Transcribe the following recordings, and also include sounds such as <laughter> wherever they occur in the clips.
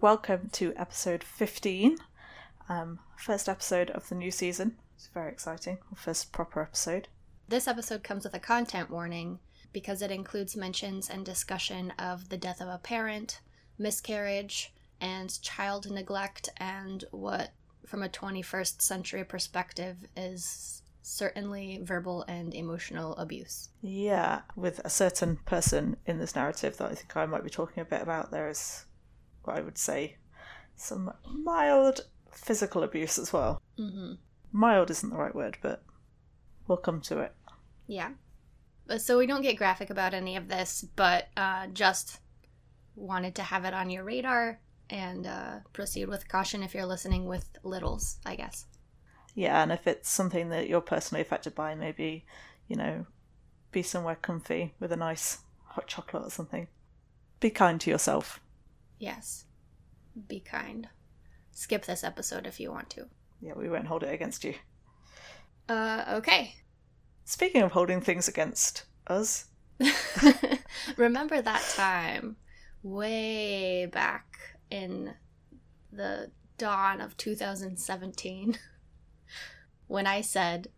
Welcome to episode 15, um, first episode of the new season. It's very exciting. First proper episode. This episode comes with a content warning because it includes mentions and discussion of the death of a parent, miscarriage, and child neglect, and what, from a 21st century perspective, is certainly verbal and emotional abuse. Yeah, with a certain person in this narrative that I think I might be talking a bit about, there is I would say some mild physical abuse as well. Mm-hmm. Mild isn't the right word, but we'll come to it. Yeah. So we don't get graphic about any of this, but uh, just wanted to have it on your radar and uh, proceed with caution if you're listening with littles, I guess. Yeah, and if it's something that you're personally affected by, maybe, you know, be somewhere comfy with a nice hot chocolate or something. Be kind to yourself. Yes. Be kind. Skip this episode if you want to. Yeah, we won't hold it against you. Uh, okay. Speaking of holding things against us, <laughs> Remember that time way back in the dawn of 2017 <laughs> when I said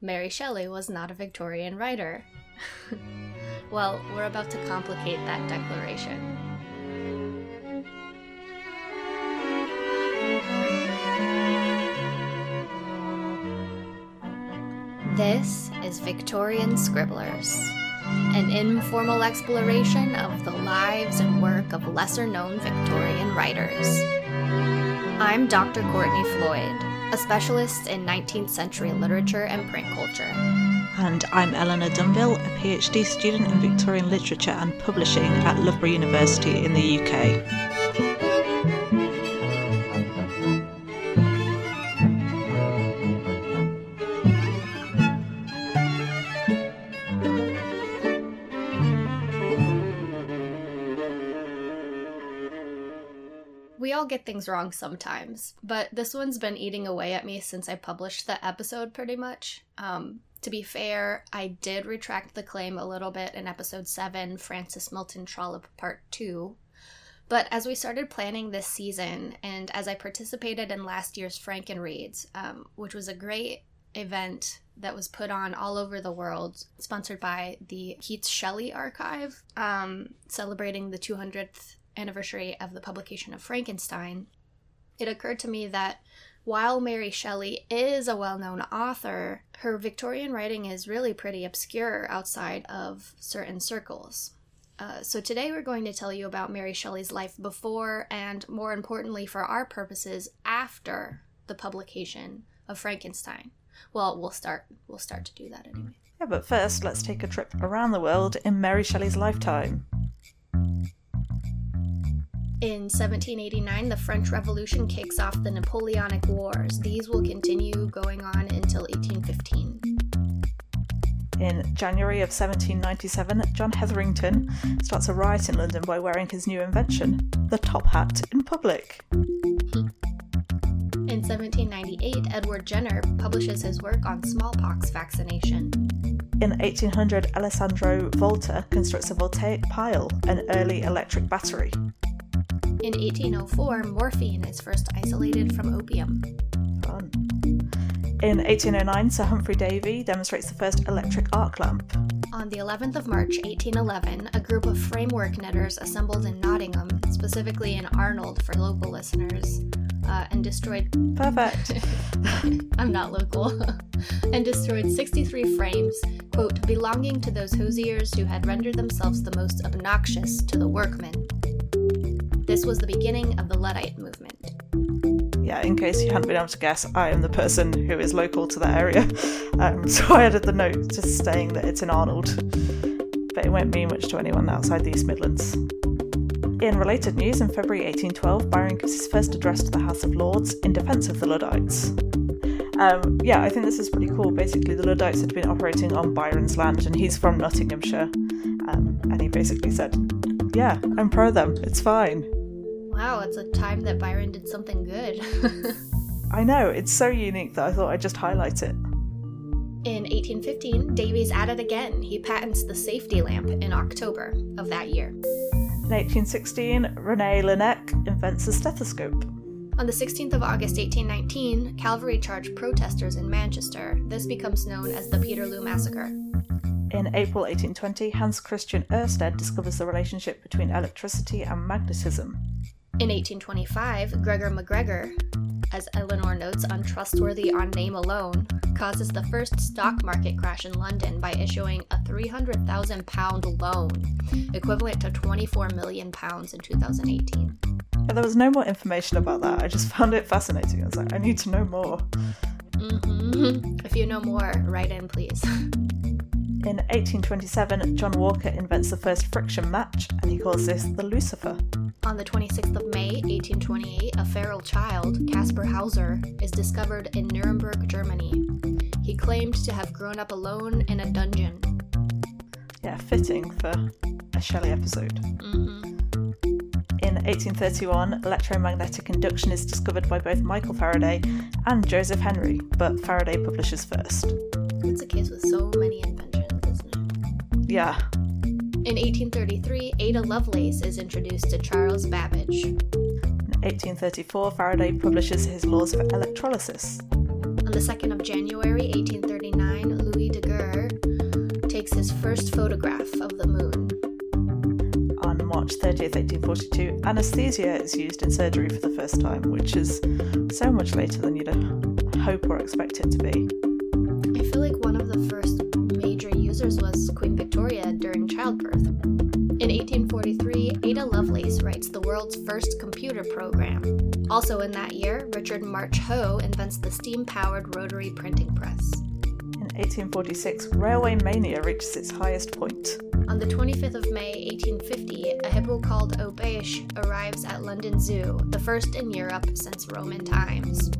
Mary Shelley was not a Victorian writer? <laughs> well, we're about to complicate that declaration. This is Victorian Scribblers, an informal exploration of the lives and work of lesser known Victorian writers. I'm Dr. Courtney Floyd, a specialist in 19th century literature and print culture. And I'm Eleanor Dunville, a PhD student in Victorian literature and publishing at Loughborough University in the UK. All get things wrong sometimes, but this one's been eating away at me since I published the episode pretty much. Um, to be fair, I did retract the claim a little bit in episode 7, Frances Milton Trollope Part 2. But as we started planning this season, and as I participated in last year's Frankenreads, um, which was a great event that was put on all over the world, sponsored by the Keats Shelley Archive, um, celebrating the 200th anniversary of the publication of Frankenstein, it occurred to me that while Mary Shelley is a well known author, her Victorian writing is really pretty obscure outside of certain circles. Uh, so today we're going to tell you about Mary Shelley's life before and, more importantly for our purposes, after the publication of Frankenstein. Well, we'll start. We'll start to do that anyway. Yeah, but first, let's take a trip around the world in Mary Shelley's lifetime. In 1789, the French Revolution kicks off the Napoleonic Wars. These will continue going on until 1815. In January of 1797, John Hetherington starts a riot in London by wearing his new invention, the top hat, in public. <laughs> In 1798, Edward Jenner publishes his work on smallpox vaccination. In 1800, Alessandro Volta constructs a voltaic pile, an early electric battery. In 1804, morphine is first isolated from opium. Fun. In 1809, Sir Humphry Davy demonstrates the first electric arc lamp. On the 11th of March, 1811, a group of framework knitters assembled in Nottingham, specifically in Arnold for local listeners, uh, and destroyed. Perfect. <laughs> I'm not local. <laughs> and destroyed 63 frames, quote, belonging to those hosiers who had rendered themselves the most obnoxious to the workmen. This was the beginning of the Luddite movement. Yeah, in case you hadn't been able to guess, I am the person who is local to that area. <laughs> Um, <laughs> so I added the note just saying that it's in Arnold. But it won't mean much to anyone outside the East Midlands. In related news, in February 1812, Byron gives his first address to the House of Lords in defence of the Luddites. Um, yeah, I think this is pretty cool. Basically, the Luddites had been operating on Byron's land, and he's from Nottinghamshire. Um, and he basically said, Yeah, I'm pro them, it's fine. Wow, it's a time that Byron did something good. <laughs> I know, it's so unique that I thought I'd just highlight it. In 1815, Davy's at it again. He patents the safety lamp in October of that year. In 1816, Rene Laennec invents a stethoscope. On the 16th of August 1819, cavalry charged protesters in Manchester. This becomes known as the Peterloo Massacre. In April 1820, Hans Christian Ørsted discovers the relationship between electricity and magnetism. In 1825, Gregor MacGregor, as Eleanor notes untrustworthy on name alone, causes the first stock market crash in London by issuing a £300,000 loan, equivalent to £24 million in 2018. Yeah, there was no more information about that. I just found it fascinating. I was like, I need to know more. Mm-hmm. If you know more, write in, please. In 1827, John Walker invents the first friction match, and he calls this the Lucifer. On the 26th of May, 1828, a feral child, Caspar Hauser, is discovered in Nuremberg, Germany. He claimed to have grown up alone in a dungeon. Yeah, fitting for a Shelley episode. Mm-hmm. In 1831, electromagnetic induction is discovered by both Michael Faraday and Joseph Henry, but Faraday publishes first. It's a case with so many inventions, isn't it? Yeah, In 1833, Ada Lovelace is introduced to Charles Babbage. in 1834, Faraday publishes his laws for electrolysis. On the 2nd of January, 1839, Louis Daguerre takes his first photograph of the moon. On March 30th, 1842, anesthesia is used in surgery for the first time, which is so much later than you'd hope or expect it to be. I feel like one of the first was Queen Victoria during childbirth. In 1843, Ada Lovelace writes the world's first computer program. Also in that year, Richard March Hoe invents the steam powered rotary printing press. In 1846, railway mania reaches its highest point. On the 25th of May, 1850, a hippo called Obaysch arrives at London Zoo, the first in Europe since Roman times.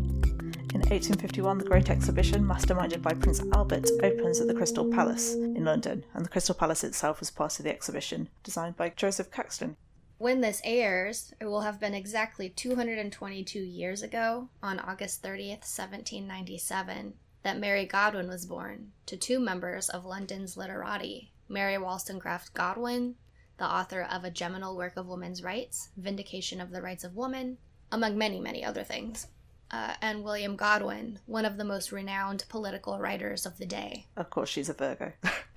In 1851, the Great Exhibition, masterminded by Prince Albert, opens at the Crystal Palace in London, and the Crystal Palace itself was part of the exhibition, designed by Joseph Paxton. When this airs, it will have been exactly 222 years ago, on August 30th, 1797, that Mary Godwin was born to two members of London's literati Mary Wollstonecraft Godwin, the author of a seminal work of women's rights, Vindication of the Rights of Woman, among many, many other things, uh, and William Godwin, one of the most renowned political writers of the day. <laughs> Of course, she's a Virgo.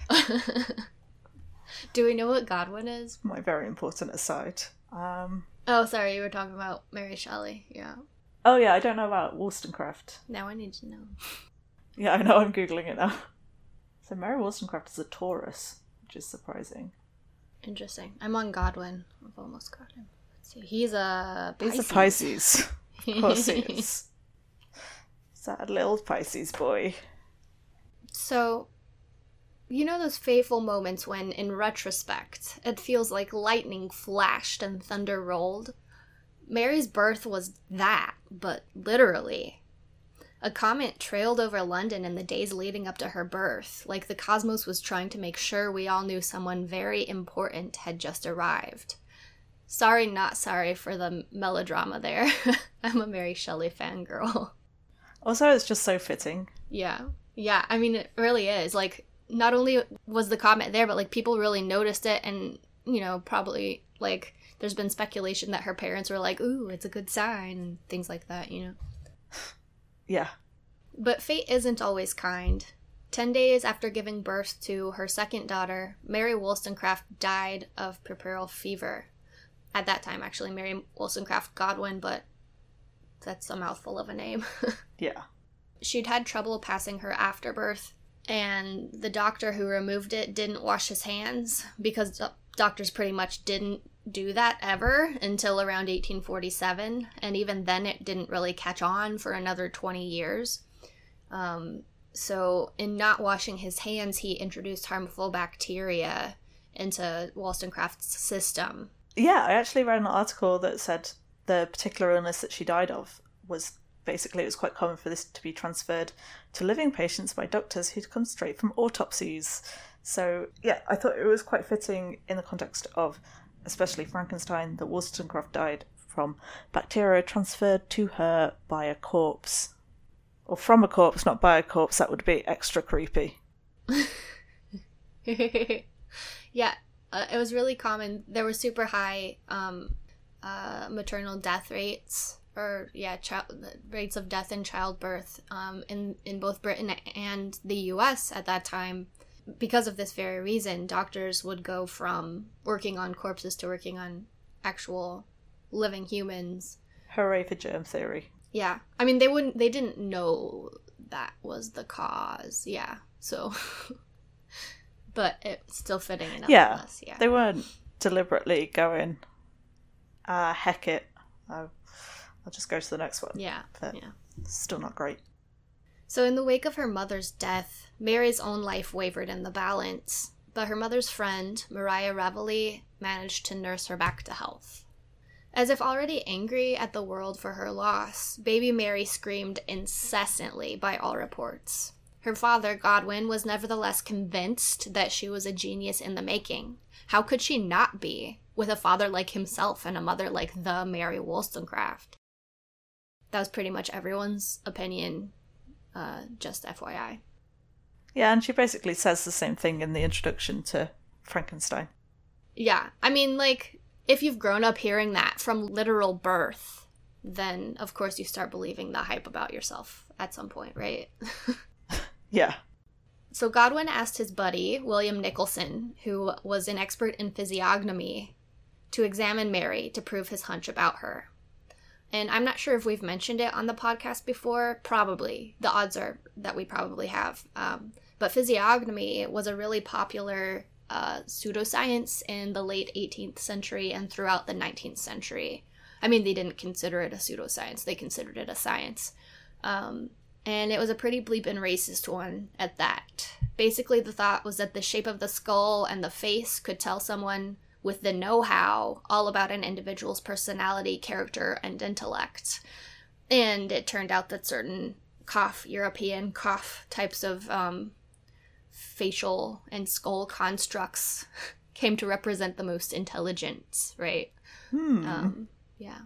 <laughs> Do we know what Godwin is? My very important aside. Um, Oh, sorry, you were talking about Mary Shelley. Yeah. oh, yeah, I don't know about Wollstonecraft. Now I need to know. <laughs> Yeah, I know, I'm Googling it now. So, Mary Wollstonecraft is a Taurus, which is surprising. Interesting. I'm on Godwin. I've almost got him. Let's see. He's a Pisces. He's a Pisces. Of course he is. <laughs> Sad little Pisces boy. So, you know those fateful moments when, in retrospect, it feels like lightning flashed and thunder rolled? Mary's birth was that, but literally. A comet trailed over London in the days leading up to her birth, like the cosmos was trying to make sure we all knew someone very important had just arrived. Sorry, not sorry for the melodrama there. <laughs> I'm a Mary Shelley fangirl. Also, it's just so fitting. Yeah. Yeah. I mean, it really is. Like, not only was the comet there, but like people really noticed it, and, you know, probably like there's been speculation that her parents were like, ooh, it's a good sign, and things like that, you know. <sighs> Yeah. But fate isn't always kind. Ten days after giving birth to her second daughter, Mary Wollstonecraft died of puerperal fever. At that time, actually, Mary Wollstonecraft Godwin, but that's a mouthful of a name. <laughs> Yeah. she'd had trouble passing her afterbirth, and the doctor who removed it didn't wash his hands because doctors pretty much didn't do that ever until around 1847, and even then it didn't really catch on for another 20 years. Um, so, in not washing his hands, he introduced harmful bacteria into Wollstonecraft's system. Yeah, I actually read an article that said the particular illness that she died of was basically it was quite common for this to be transferred to living patients by doctors who'd come straight from autopsies. So, yeah, I thought it was quite fitting in the context of especially Frankenstein that Wollstonecraft died from bacteria transferred to her by a corpse. Or from a corpse, not by a corpse, that would be extra creepy. <laughs> yeah, uh, it was really common. There were super high um, uh, maternal death rates, or yeah, child, rates of death in childbirth um, in in both Britain and the U.S. at that time. Because of this very reason, doctors would go from working on corpses to working on actual living humans. Hooray for germ theory. Yeah, I mean they wouldn't. They didn't know that was the cause. Yeah, so. <laughs> but it's still fitting enough. Yeah, yeah. They weren't deliberately going, uh, heck it. I'll, I'll just go to the next one. Yeah, But yeah. still not great. So, in the wake of her mother's death, Mary's own life wavered in the balance, but her mother's friend, Mariah Reveley, managed to nurse her back to health. As if already angry at the world for her loss, baby Mary screamed incessantly by all reports. Her father, Godwin, was nevertheless convinced that she was a genius in the making. How could she not be, with a father like himself and a mother like the Mary Wollstonecraft? That was pretty much everyone's opinion, uh, just FYI. Yeah, and she basically says the same thing in the introduction to Frankenstein. Yeah, I mean, like, if you've grown up hearing that from literal birth, then of course you start believing the hype about yourself at some point, right? <laughs> Yeah. So Godwin asked his buddy, William Nicholson, who was an expert in physiognomy, to examine Mary to prove his hunch about her. And I'm not sure if we've mentioned it on the podcast before. Probably. The odds are that we probably have. Um, but physiognomy was a really popular uh, pseudoscience in the late 18th century and throughout the 19th century. I mean, they didn't consider it a pseudoscience, they considered it a science. Um, and it was a pretty bleeping racist one at that. Basically, the thought was that the shape of the skull and the face could tell someone with the know how all about an individual's personality, character, and intellect. And it turned out that certain cough, European cough types of um, facial and skull constructs <laughs> came to represent the most intelligent, right? Hmm. Um, yeah.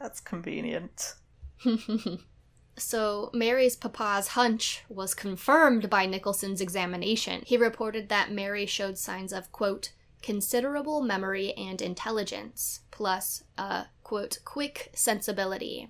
That's convenient. <laughs> So, Mary's papa's hunch was confirmed by Nicholson's examination. He reported that Mary showed signs of, quote, considerable memory and intelligence, plus a, quote, quick sensibility.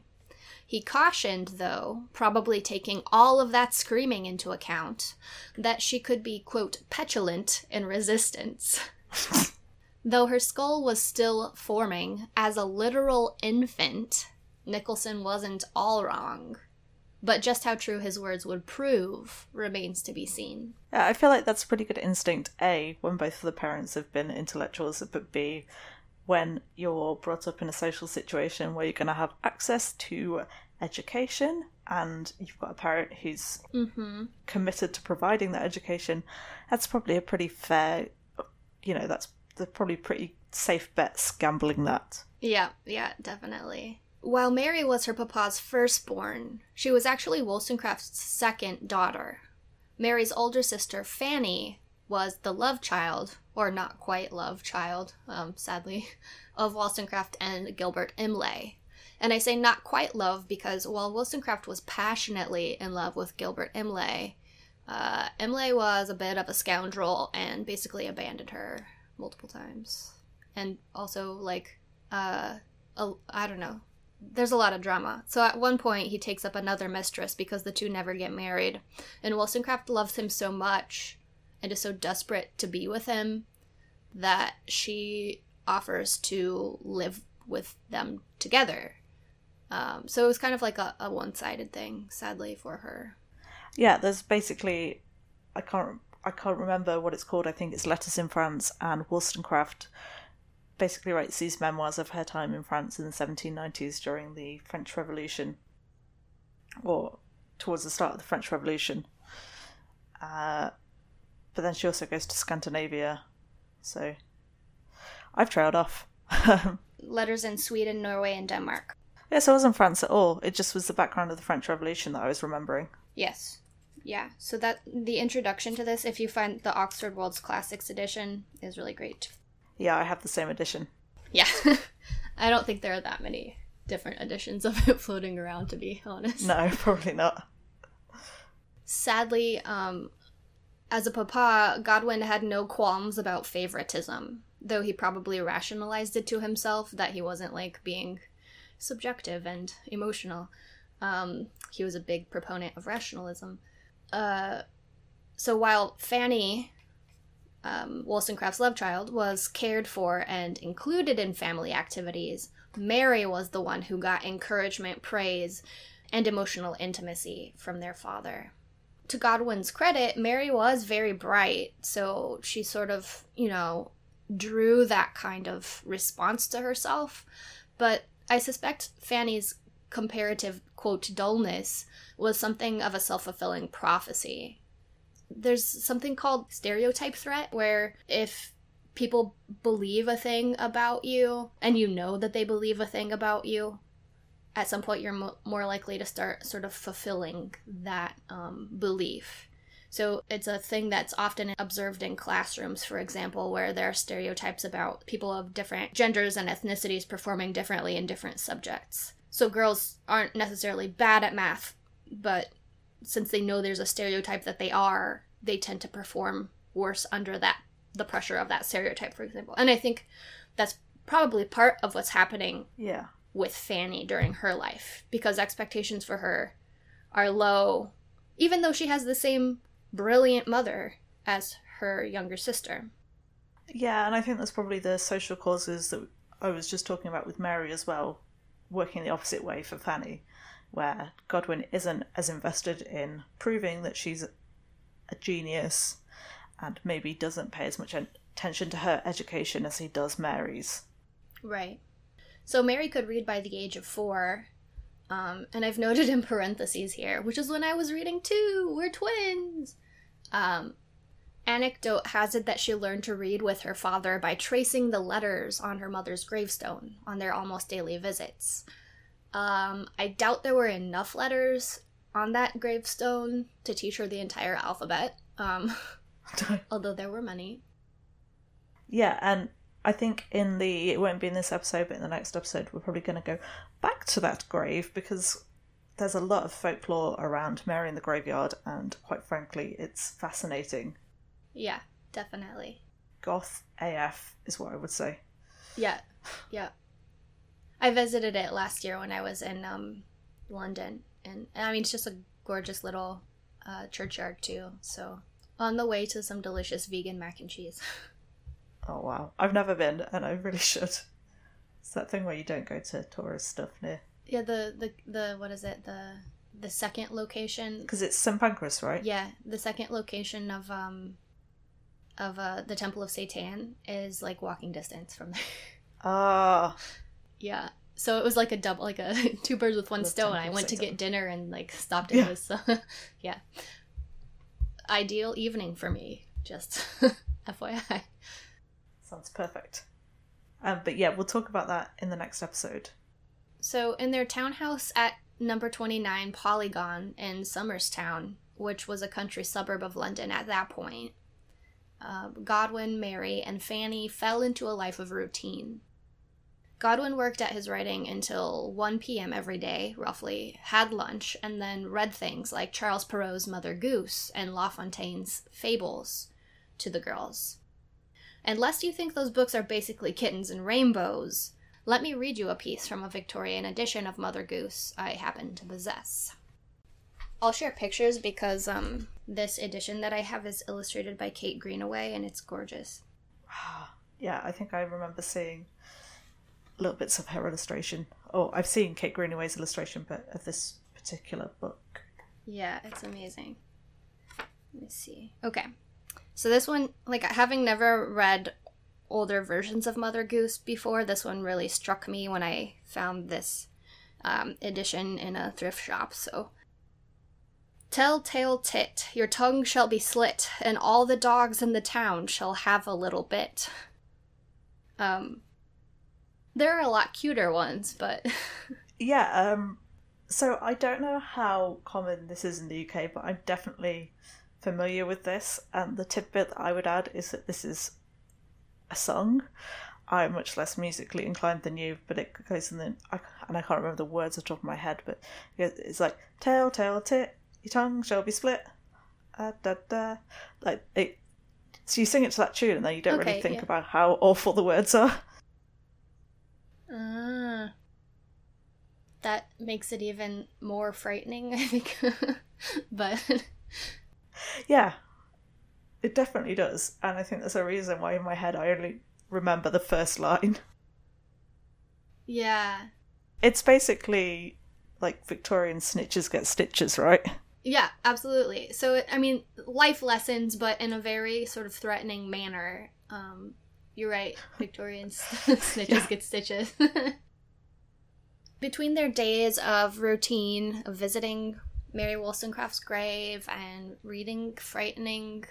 He cautioned, though, probably taking all of that screaming into account, that she could be, quote, petulant in resistance. <laughs> Though her skull was still forming as a literal infant, Nicholson wasn't all wrong. But just how true his words would prove remains to be seen. Yeah, I feel like that's a pretty good instinct. A, when both of the parents have been intellectuals, but B, when you're brought up in a social situation where you're going to have access to education and you've got a parent who's Mm-hmm. committed to providing that education, that's probably a pretty fair, you know, that's the probably pretty safe bets gambling that. Yeah, yeah, definitely. While Mary was her papa's firstborn, she was actually Wollstonecraft's second daughter. Mary's older sister, Fanny, was the love child, or not quite love child, um, sadly, <laughs> of Wollstonecraft and Gilbert Imlay. And I say not quite love because while Wollstonecraft was passionately in love with Gilbert Imlay, uh, Imlay was a bit of a scoundrel and basically abandoned her multiple times. And also, like, uh, a, I don't know. There's a lot of drama. So at one point, he takes up another mistress because the two never get married. And Wollstonecraft loves him so much and is so desperate to be with him that she offers to live with them together. Um, so it was kind of like a, a one sided thing, sadly, for her. Yeah, there's basically I can't I can't remember what it's called. I think it's Letters in France and Wollstonecraft basically writes these memoirs of her time in France in the 1790s during the French Revolution, or towards the start of the French Revolution. Uh, but then she also goes to Scandinavia, so I've trailed off. <laughs> Letters in Sweden, Norway, and Denmark. yes, I wasn't France at all. It just was the background of the French Revolution that I was remembering. Yes. Yeah. So that the introduction to this, if you find the Oxford World's Classics edition, is really great. Yeah, I have the same edition. Yeah. <laughs> I don't think there are that many different editions of <laughs> it floating around to be honest. No, <laughs> probably not. Sadly, um As a papa, Godwin had no qualms about favoritism, though he probably rationalized it to himself that he wasn't like being subjective and emotional. Um, he was a big proponent of rationalism. Uh, so while Fanny, um, Wollstonecraft's love child, was cared for and included in family activities, Mary was the one who got encouragement, praise, and emotional intimacy from their father. To Godwin's credit, Mary was very bright, so she sort of, you know, drew that kind of response to herself. But I suspect Fanny's comparative, quote, dullness was something of a self fulfilling prophecy. There's something called stereotype threat, where if people believe a thing about you and you know that they believe a thing about you, at some point you're mo- more likely to start sort of fulfilling that um, belief. So it's a thing that's often observed in classrooms, for example, where there are stereotypes about people of different genders and ethnicities performing differently in different subjects. So girls aren't necessarily bad at math, but since they know there's a stereotype that they are, they tend to perform worse under that the pressure of that stereotype, for example. And I think that's probably part of what's happening Yeah. with Fanny during her life because expectations for her are low, even though she has the same brilliant mother as her younger sister. Yeah, and I think that's probably the social causes that I was just talking about with Mary as well, working the opposite way for Fanny, where Godwin isn't as invested in proving that she's a genius and maybe doesn't pay as much attention to her education as he does Mary's. Right. So Mary could read by the age of four. Um, and I've noted in parentheses here, which is when I was reading too. We're twins. Um, anecdote has it that she learned to read with her father by tracing the letters on her mother's gravestone on their almost daily visits. Um, I doubt there were enough letters on that gravestone to teach her the entire alphabet, um, <laughs> although there were many. Yeah, and I think in the it won't be in this episode, but in the next episode, we're probably going to go back to that grave because there's a lot of folklore around Mary in the graveyard, and quite frankly, it's fascinating. Yeah, definitely. Goth AF is what I would say. Yeah, yeah. I visited it last year when I was in um, London, and, and I mean it's just a gorgeous little uh, churchyard too. So on the way to some delicious vegan mac and cheese. <laughs> Oh wow, I've never been, and I really should. It's that thing where you don't go to tourist stuff near yeah, the the the what is it the the second location? because it's St Pancras, right? Yeah, the second location of um of uh the Temple of Seitan is like walking distance from there. <laughs> Ah, yeah. So it was like a double, like a <laughs> two birds with one stone. I went to get dinner and like stopped in Yeah. this. <laughs> yeah. Ideal evening for me. Just <laughs> FYI. sounds perfect. Um, but yeah, we'll talk about that in the next episode. So in their townhouse at number 29 Polygon in Somers Town, which was a country suburb of London at that point, uh, Godwin, Mary, and Fanny fell into a life of routine. Godwin worked at his writing until 1 p.m. every day, roughly, had lunch, and then read things like Charles Perrault's Mother Goose and La Fontaine's Fables to the girls. And lest you think those books are basically kittens and rainbows, let me read you a piece from a Victorian edition of Mother Goose I happen to possess. I'll share pictures because um, this edition that I have is illustrated by Kate Greenaway and it's gorgeous. <sighs> Yeah, I think I remember seeing little bits of her illustration. Oh, I've seen Kate Greenaway's illustration, but of this particular book. Yeah, it's amazing. Let me see. Okay. So this one, like having never read older versions of Mother Goose before, this one really struck me when I found this um, edition in a thrift shop. So, Telltale tit, your tongue shall be slit, and all the dogs in the town shall have a little bit. Um, there are a lot cuter ones, but <laughs> Yeah, um, so I don't know how common this is in the UK, but I'm definitely familiar with this. And the tidbit that I would add is that this is a song. I'm much less musically inclined than you, but it goes in the I, and I can't remember the words off the top of my head, but it's like tail, tail, tit, your tongue shall be split, uh, da, da. like it. So you sing it to that tune, and then you don't Okay, really think yeah. about how awful the words are. Ah. That makes it even more frightening, <laughs> I think. but Yeah, it definitely does, and I think there's a reason why in my head I only remember the first line. yeah. It's basically like Victorian snitches get stitches, right? Yeah, absolutely. So, I mean, life lessons, but in a very sort of threatening manner. Um, you're right, <laughs> Victorians <laughs> snitches Yeah. get stitches. <laughs> Between their days of routine of visiting Mary Wollstonecraft's grave and reading frightening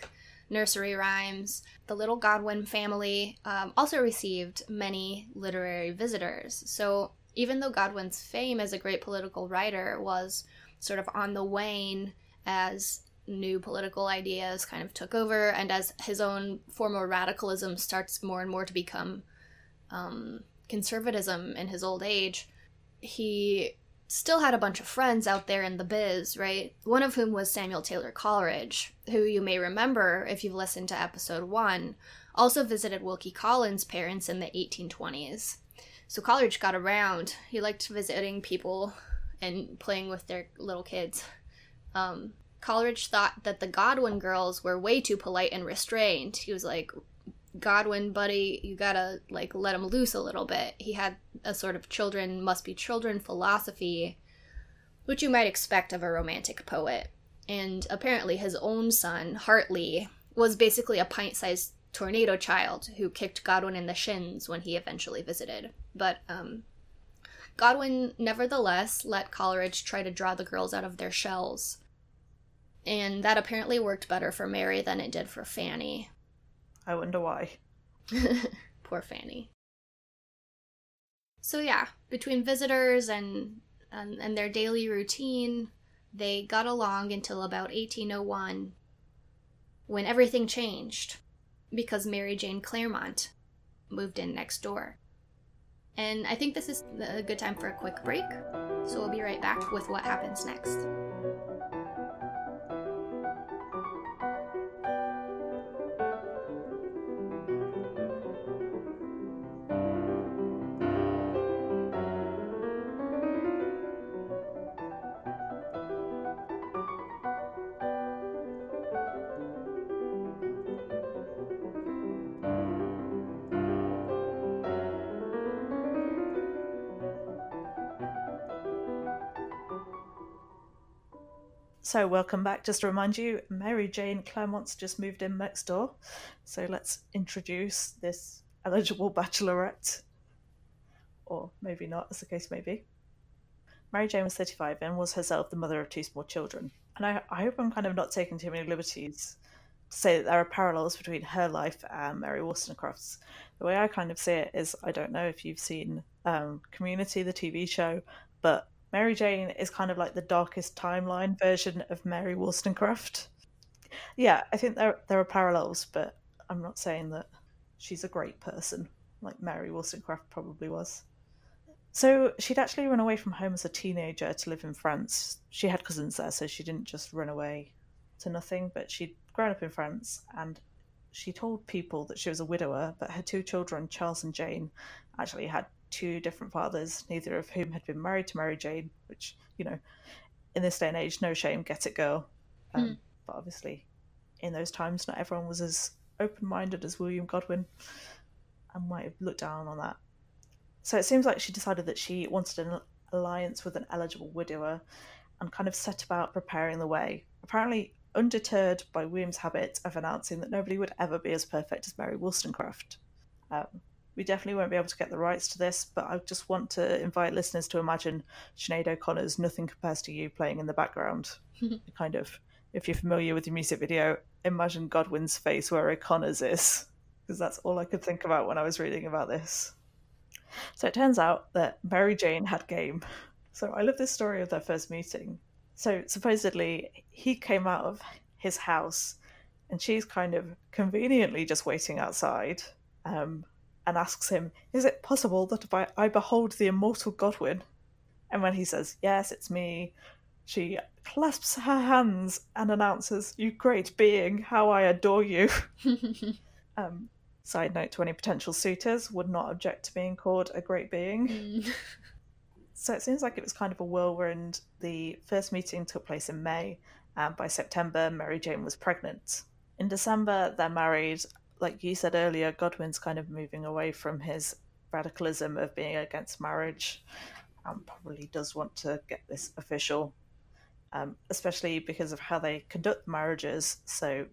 nursery rhymes, the little Godwin family um, also received many literary visitors. So, even though Godwin's fame as a great political writer was sort of on the wane as new political ideas kind of took over and as his own former radicalism starts more and more to become um, conservatism in his old age, he still had a bunch of friends out there in the biz, right? One of whom was Samuel Taylor Coleridge, who you may remember if you've listened to episode one, also visited Wilkie Collins' parents in the 1820s. So Coleridge got around. He liked visiting people and playing with their little kids. Um, Coleridge thought that the Godwin girls were way too polite and restrained. He was like, Godwin, buddy, you gotta like let him loose a little bit. He had a sort of children must be children philosophy, which you might expect of a romantic poet. And apparently, his own son, Hartley, was basically a pint sized tornado child who kicked Godwin in the shins when he eventually visited. But um, Godwin nevertheless let Coleridge try to draw the girls out of their shells. And that apparently worked better for Mary than it did for Fanny. I wonder why. <laughs> Poor Fanny. So yeah, between visitors and, and and their daily routine, they got along until about 1801 when everything changed because Mary Jane Clairmont moved in next door. And I think this is a good time for a quick break. So we'll be right back with what happens next. So, welcome back. Just to remind you, Mary Jane Clairmont's just moved in next door. So, let's introduce this eligible bachelorette. Or maybe not, as the case may be. Mary Jane was 35 and was herself the mother of two small children. And I, I hope I'm kind of not taking too many liberties to say that there are parallels between her life and Mary Wollstonecraft's. The way I kind of see it is I don't know if you've seen um, Community, the TV show, but Mary Jane is kind of like the darkest timeline version of Mary Wollstonecraft. Yeah, I think there there are parallels, but I'm not saying that she's a great person like Mary Wollstonecraft probably was. So she'd actually run away from home as a teenager to live in France. She had cousins there, so she didn't just run away to nothing, but she'd grown up in France and she told people that she was a widower, but her two children, Charles and Jane, actually had two different fathers, neither of whom had been married to Mary Jane, which, you know, in this day and age, no shame, get it, girl. Um, Hmm. But obviously, in those times, not everyone was as open minded as William Godwin and might have looked down on that. So it seems like she decided that she wanted an alliance with an eligible widower and kind of set about preparing the way. Apparently, undeterred by William's habit of announcing that nobody would ever be as perfect as Mary Wollstonecraft. Um, we definitely won't be able to get the rights to this, but I just want to invite listeners to imagine Sinead O'Connor's Nothing Compares to You playing in the background. <laughs> kind of, if you're familiar with the music video, imagine Godwin's face where O'Connor's is, because that's all I could think about when I was reading about this. So it turns out that Mary Jane had game. So I love this story of their first meeting. So supposedly he came out of his house and she's kind of conveniently just waiting outside um, and asks him, Is it possible that if I, I behold the immortal Godwin? And when he says, Yes, it's me, She clasps her hands and announces, You great being, how I adore you. <laughs> um, side note to any potential suitors would not object to being called a great being. Mm. <laughs> So it seems like it was kind of a whirlwind. The first meeting took place in May, and by September, Mary Jane was pregnant. In December, they're married. Like you said earlier, Godwin's kind of moving away from his radicalism of being against marriage and probably does want to get this official, um, especially because of how they conduct marriages. So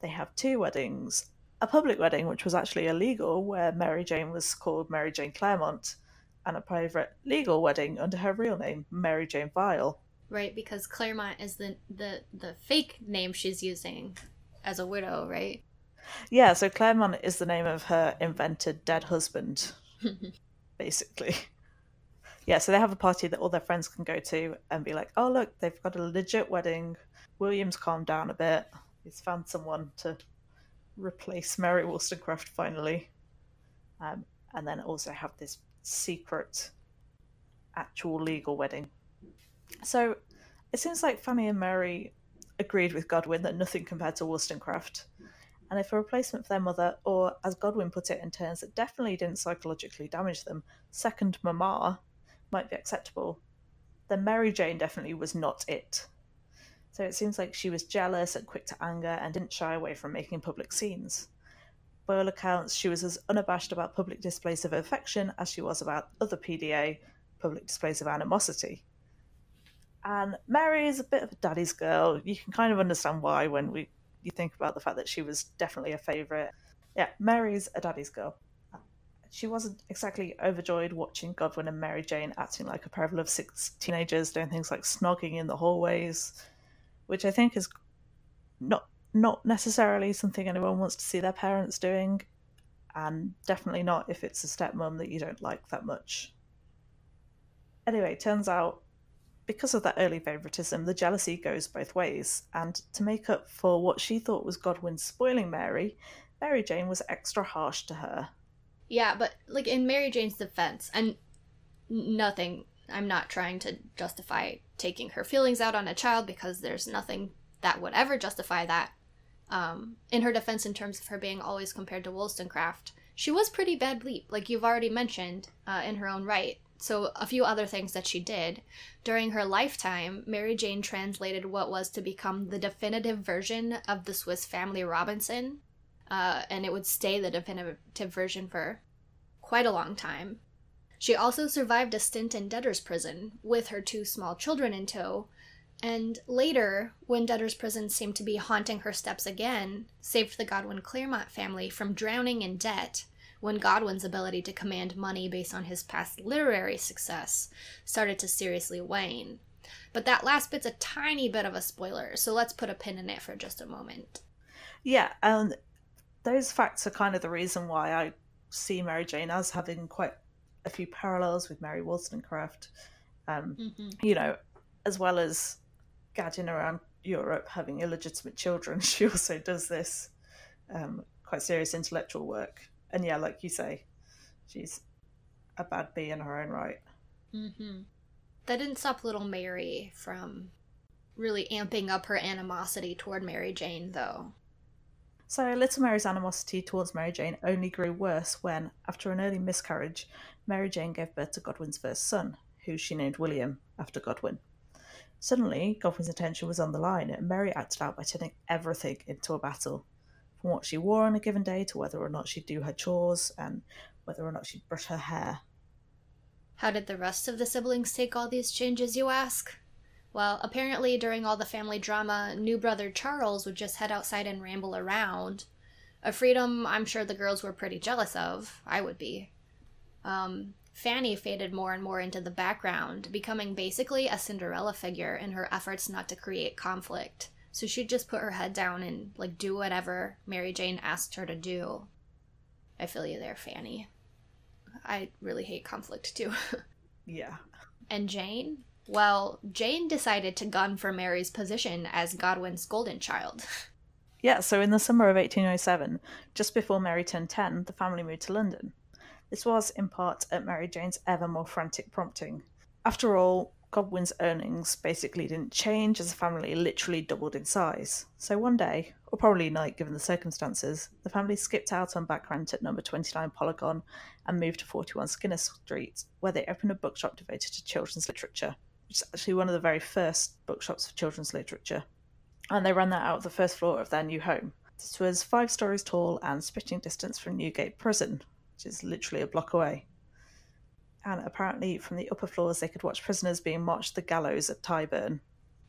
they have two weddings a public wedding, which was actually illegal, where Mary Jane was called Mary Jane Clairmont, and a private legal wedding under her real name, Mary Jane Vial. Right, because Clairmont is the the the fake name she's using as a widow, right? Yeah, so Clairmont is the name of her invented dead husband, <laughs> basically. Yeah, so they have a party that all their friends can go to and be like, "Oh, look, they've got a legit wedding. William's calmed down a bit. He's found someone to replace Mary Wollstonecraft finally." Um, and then also have this secret, actual legal wedding. So it seems like Fanny and Mary agreed with Godwin that nothing compared to Wollstonecraft. And if a replacement for their mother, or as Godwin put it in terms that definitely didn't psychologically damage them, second mama, might be acceptable, then Mary Jane definitely was not it. So it seems like she was jealous and quick to anger and didn't shy away from making public scenes. By all accounts, she was as unabashed about public displays of affection as she was about other PDA public displays of animosity. And Mary is a bit of a daddy's girl. You can kind of understand why when we you think about the fact that she was definitely a favourite. Yeah, Mary's a daddy's girl. She wasn't exactly overjoyed watching Godwin and Mary Jane acting like a pair of six teenagers, doing things like snogging in the hallways, which I think is not not necessarily something anyone wants to see their parents doing, and definitely not if it's a stepmom that you don't like that much. Anyway, turns out because of that early favouritism, the jealousy goes both ways, and to make up for what she thought was Godwin spoiling Mary, Mary Jane was extra harsh to her. Yeah, but like in Mary Jane's defense, and nothing, I'm not trying to justify taking her feelings out on a child because there's nothing that would ever justify that. Um, in her defense, in terms of her being always compared to Wollstonecraft, she was pretty bad bleep, like you've already mentioned uh, in her own right. So, a few other things that she did. During her lifetime, Mary Jane translated what was to become the definitive version of the Swiss Family Robinson, uh, and it would stay the definitive version for quite a long time. She also survived a stint in debtor's prison with her two small children in tow, and later, when debtor's prison seemed to be haunting her steps again, saved the Godwin Clairmont family from drowning in debt when Godwin's ability to command money based on his past literary success started to seriously wane. But that last bit's a tiny bit of a spoiler, so let's put a pin in it for just a moment. Yeah, and those facts are kind of the reason why I see Mary Jane as having quite a few parallels with Mary Wollstonecraft. Um, mm-hmm. You know, as well as gadding around Europe having illegitimate children, <laughs> she also does this um, quite serious intellectual work and yeah, like you say, she's a bad bee in her own right. Mm-hmm. That didn't stop little Mary from really amping up her animosity toward Mary Jane, though. So, Little Mary's animosity towards Mary Jane only grew worse when, after an early miscarriage, Mary Jane gave birth to Godwin's first son, who she named William after Godwin. Suddenly, Godwin's attention was on the line, and Mary acted out by turning everything into a battle from what she wore on a given day to whether or not she'd do her chores and whether or not she'd brush her hair. How did the rest of the siblings take all these changes, you ask? Well, apparently, during all the family drama, new brother Charles would just head outside and ramble around. A freedom I'm sure the girls were pretty jealous of. I would be. Um, Fanny faded more and more into the background, becoming basically a Cinderella figure in her efforts not to create conflict. So she'd just put her head down and like do whatever Mary Jane asked her to do. I feel you there, Fanny. I really hate conflict too. <laughs> yeah. And Jane? Well, Jane decided to gun for Mary's position as Godwin's golden child. <laughs> Yeah, so in the summer of 1807, just before Mary turned 10, the family moved to London. This was, in part, at Mary Jane's ever more frantic prompting. After all, Godwin's earnings basically didn't change as the family literally doubled in size. So one day, or probably night given the circumstances, the family skipped out on back rent at number 29 Polygon and moved to 41 Skinner Street, where they opened a bookshop devoted to children's literature, which is actually one of the very first bookshops for children's literature. And they ran that out of the first floor of their new home. This was five stories tall and spitting distance from Newgate Prison, which is literally a block away and apparently from the upper floors they could watch prisoners being marched to the gallows at Tyburn.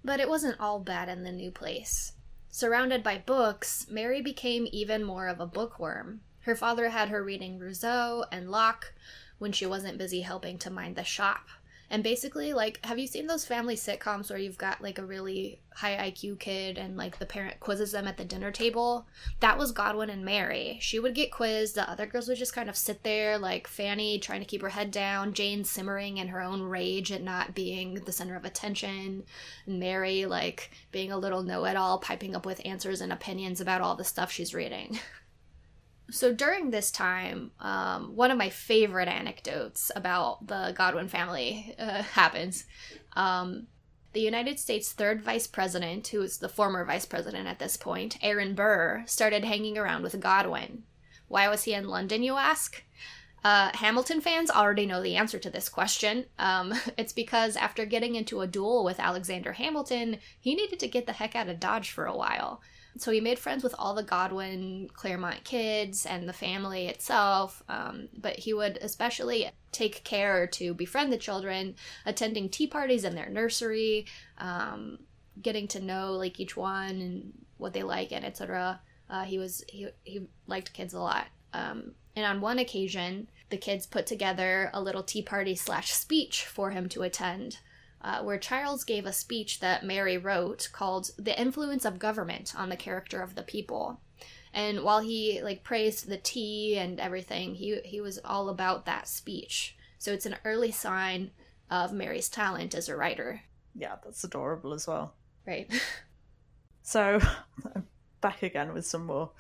But it wasn't all bad in the new place. Surrounded by books, Mary became even more of a bookworm. Her father had her reading Rousseau and Locke when she wasn't busy helping to mind the shop. And basically, like, have you seen those family sitcoms where you've got like a really high IQ kid and like the parent quizzes them at the dinner table? That was Godwin and Mary. She would get quizzed, the other girls would just kind of sit there, like Fanny trying to keep her head down, Jane simmering in her own rage at not being the center of attention, and Mary, like, being a little know it all, piping up with answers and opinions about all the stuff she's reading. <laughs> So during this time, um, one of my favorite anecdotes about the Godwin family uh, <laughs> happens. Um, the United States' third vice president, who is the former vice president at this point, Aaron Burr, started hanging around with Godwin. Why was he in London, you ask? Uh, Hamilton fans already know the answer to this question. Um, <laughs> it's because after getting into a duel with Alexander Hamilton, he needed to get the heck out of Dodge for a while. So he made friends with all the Godwin Clairmont kids and the family itself, um, but he would especially take care to befriend the children, attending tea parties in their nursery, um, getting to know like each one and what they like and etc. Uh, he was he he liked kids a lot. Um, and on one occasion, the kids put together a little tea party slash speech for him to attend uh, where Charles gave a speech that Mary wrote called "The Influence of Government on the Character of the People." And while he like praised the tea and everything, he he was all about that speech. So it's an early sign of Mary's talent as a writer. Yeah, that's adorable as well. Right. <laughs> so, <laughs> back again with some more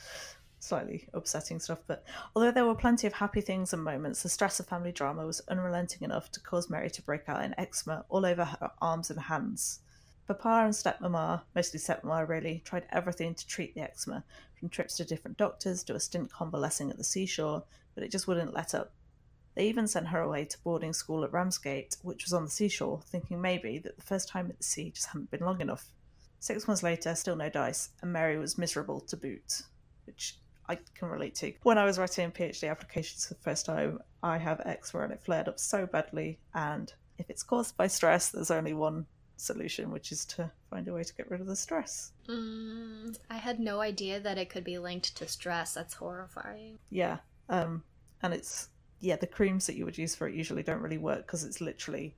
slightly upsetting stuff. But although there were plenty of happy things and moments, the stress of family drama was unrelenting enough to cause Mary to break out in eczema all over her arms and hands. Papa and stepmama, mostly stepmama really, tried everything to treat the eczema, from trips to different doctors to a stint convalescing at the seashore, but it just wouldn't let up. They even sent her away to boarding school at Ramsgate, which was on the seashore, thinking maybe that the first time at the sea just hadn't been long enough. Six months later, still no dice, and Mary was miserable to boot, which I can relate to. When I was writing PhD applications for the first time, I have eczema and it flared up so badly. And if it's caused by stress, there's only one solution, which is to find a way to get rid of the stress. Mm, I had no idea that it could be linked to stress. That's horrifying. Yeah. Um, and it's, yeah, the creams that you would use for it usually don't really work because it's literally,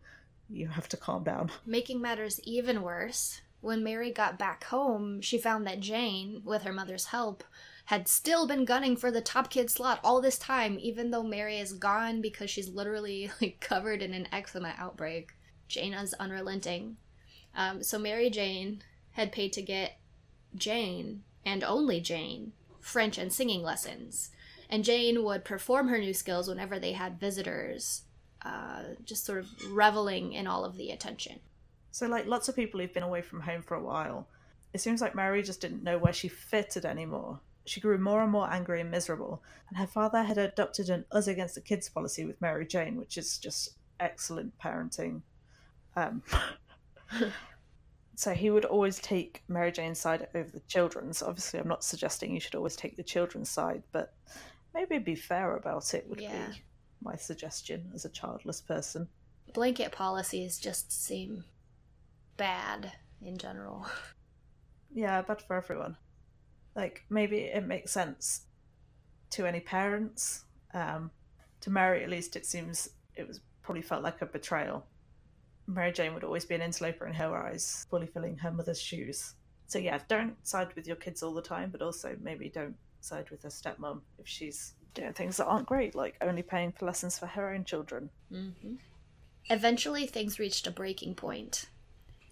you have to calm down. <laughs> Making matters even worse, when Mary got back home, she found that Jane, with her mother's help, had still been gunning for the top kid slot all this time, even though Mary is gone because she's literally <laughs> like covered in an eczema outbreak. Jane's unrelenting. Um, so Mary Jane had paid to get Jane, and only Jane, French and singing lessons. And Jane would perform her new skills whenever they had visitors, uh, just sort of reveling in all of the attention. So, like lots of people who've been away from home for a while, it seems like Mary just didn't know where she fitted anymore. She grew more and more angry and miserable, and her father had adopted an us against the kids policy with Mary Jane, which is just excellent parenting. Um, <laughs> so he would always take Mary Jane's side over the children's. Obviously, I'm not suggesting you should always take the children's side, but maybe be fair about it would yeah. be my suggestion as a childless person. Blanket policies just seem bad in general. Yeah, bad for everyone like maybe it makes sense to any parents. Um, to Mary, at least, it seems it was probably felt like a betrayal. Mary Jane would always be an interloper in her eyes, fully filling her mother's shoes. So yeah, don't side with your kids all the time, but also maybe don't side with her stepmom if she's doing things that aren't great, like only paying for lessons for her own children. Mm-hmm. Eventually, things reached a breaking point.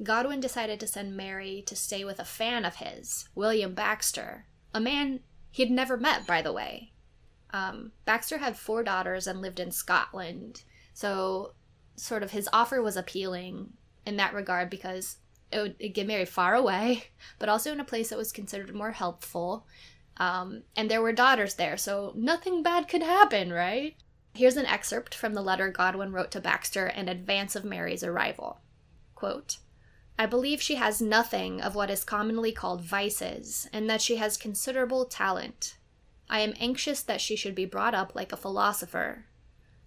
Godwin decided to send Mary to stay with a fan of his, William Baxter, a man he'd never met, by the way. Um, Baxter had four daughters and lived in Scotland, so sort of his offer was appealing, in that regard because it would it'd get married far away, <laughs> but also in a place that was considered more helpful. Um, and there were daughters there, so nothing bad could happen, right? Here's an excerpt from the letter Godwin wrote to Baxter in advance of Mary's arrival. Quote, I believe she has nothing of what is commonly called vices, and that she has considerable talent. I am anxious that she should be brought up like a philosopher.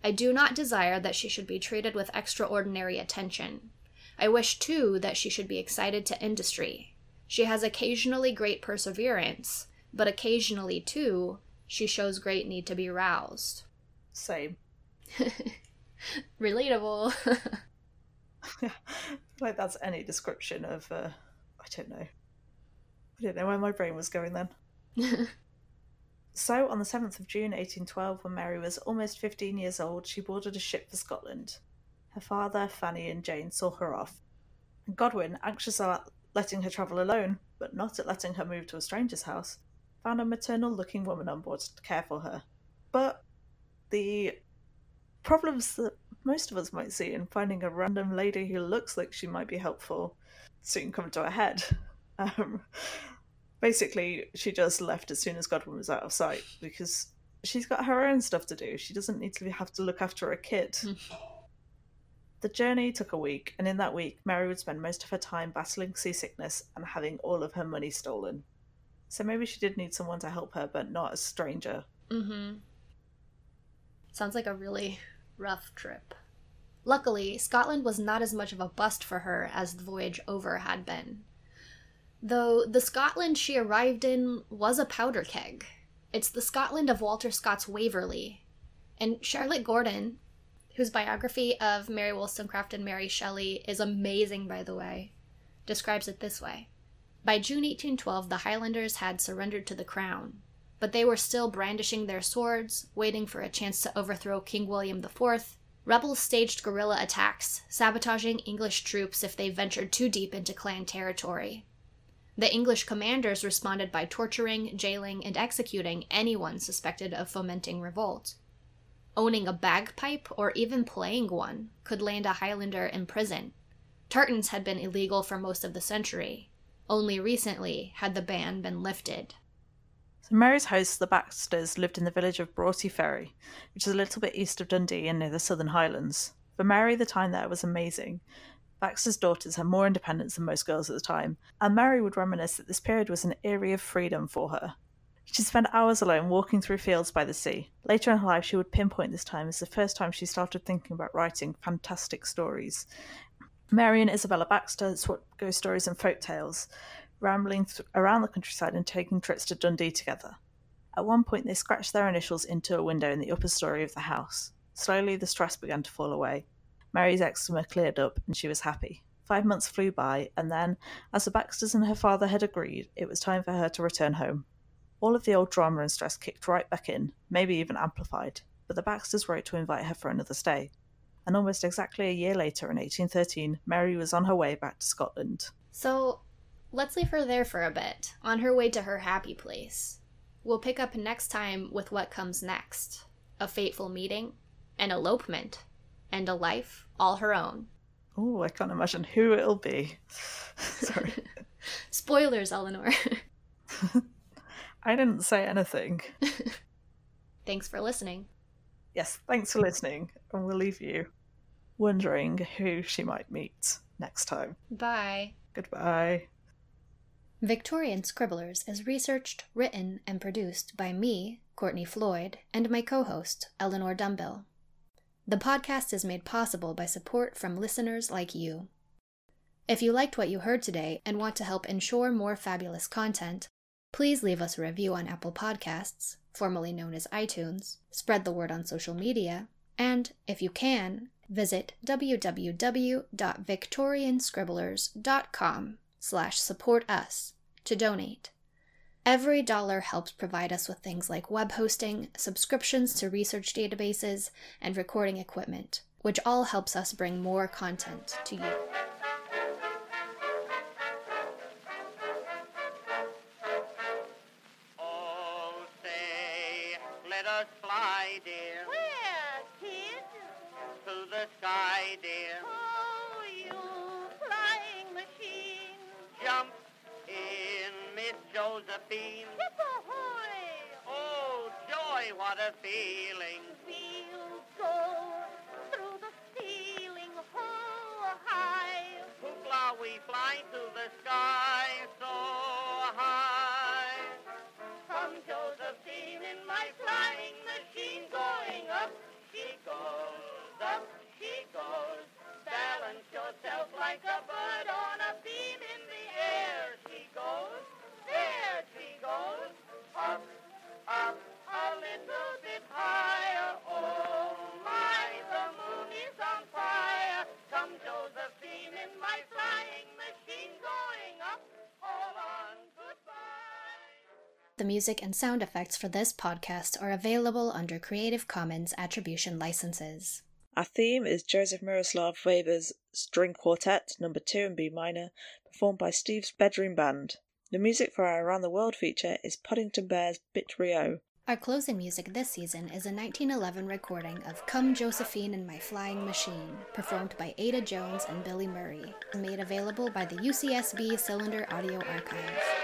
I do not desire that she should be treated with extraordinary attention. I wish, too, that she should be excited to industry. She has occasionally great perseverance, but occasionally, too, she shows great need to be roused. Same. <laughs> Relatable. <laughs> like that's any description of uh, I don't know. I don't know where my brain was going then. <laughs> so on the 7th of June 1812 when Mary was almost 15 years old, she boarded a ship for Scotland. Her father, Fanny and Jane saw her off. And Godwin, anxious about letting her travel alone, but not at letting her move to a stranger's house, found a maternal looking woman on board to care for her. But the problems that most of us might see in finding a random lady who looks like she might be helpful soon come to a head. <laughs> Um, basically, she just left as soon as Godwin was out of sight because she's got her own stuff to do. She doesn't need to have to look after a kid. the journey took a week, and in that week, Mary would spend most of her time battling seasickness and having all of her money stolen. So maybe she did need someone to help her, but not a stranger. Mm-hmm. Sounds like a really rough trip. Luckily, Scotland was not as much of a bust for her as the voyage over had been. Though the Scotland she arrived in was a powder keg. It's the Scotland of Walter Scott's Waverley. And Charlotte Gordon, whose biography of Mary Wollstonecraft and Mary Shelley is amazing, by the way, describes it this way By June 1812, the Highlanders had surrendered to the crown, but they were still brandishing their swords, waiting for a chance to overthrow King William IV. Rebels staged guerrilla attacks, sabotaging English troops if they ventured too deep into clan territory. The English commanders responded by torturing, jailing, and executing anyone suspected of fomenting revolt. Owning a bagpipe or even playing one could land a Highlander in prison. Tartans had been illegal for most of the century. Only recently had the ban been lifted. So Mary's hosts, the Baxters, lived in the village of Broughty Ferry, which is a little bit east of Dundee and near the Southern Highlands. For Mary, the time there was amazing. Baxter's daughters had more independence than most girls at the time, and Mary would reminisce that this period was an era of freedom for her. She spent hours alone walking through fields by the sea. Later in her life, she would pinpoint this time as the first time she started thinking about writing fantastic stories. Mary and Isabella Baxter swapped ghost stories and folk tales, rambling th- around the countryside and taking trips to Dundee together. At one point, they scratched their initials into a window in the upper story of the house. Slowly, the stress began to fall away. Mary's eczema cleared up, and she was happy. Five months flew by, and then, as the Baxters and her father had agreed, it was time for her to return home. All of the old drama and stress kicked right back in, maybe even amplified, but the Baxters wrote to invite her for another stay. And almost exactly a year later, in 1813, Mary was on her way back to Scotland. So, let's leave her there for a bit, on her way to her happy place. We'll pick up next time with what comes next a fateful meeting, an elopement, and a life all her own. Oh, I can't imagine who it'll be. <laughs> Sorry. <laughs> Spoilers, Eleanor. <laughs> I didn't say anything. Thanks for listening. Yes, thanks for listening, and we'll leave you wondering who she might meet next time. Bye. Goodbye. Victorian Scribblers is researched, written, and produced by me, Courtney Floyd, and my co host, Eleanor Dumbill. The podcast is made possible by support from listeners like you. If you liked what you heard today and want to help ensure more fabulous content, please leave us a review on Apple Podcasts, formerly known as iTunes, spread the word on social media, and, if you can, visit www.victorianscribblers.com slash support us to donate. Every dollar helps provide us with things like web hosting, subscriptions to research databases, and recording equipment, which all helps us bring more content to you. The music and sound effects for this podcast are available under Creative Commons Attribution Licenses. Our theme is Joseph Miroslav Weber's String Quartet, number 2 in B minor, performed by Steve's Bedroom Band. The music for our Around the World feature is Puddington Bear's Bit Rio. Our closing music this season is a 1911 recording of Come Josephine and My Flying Machine, performed by Ada Jones and Billy Murray, made available by the UCSB Cylinder Audio Archive.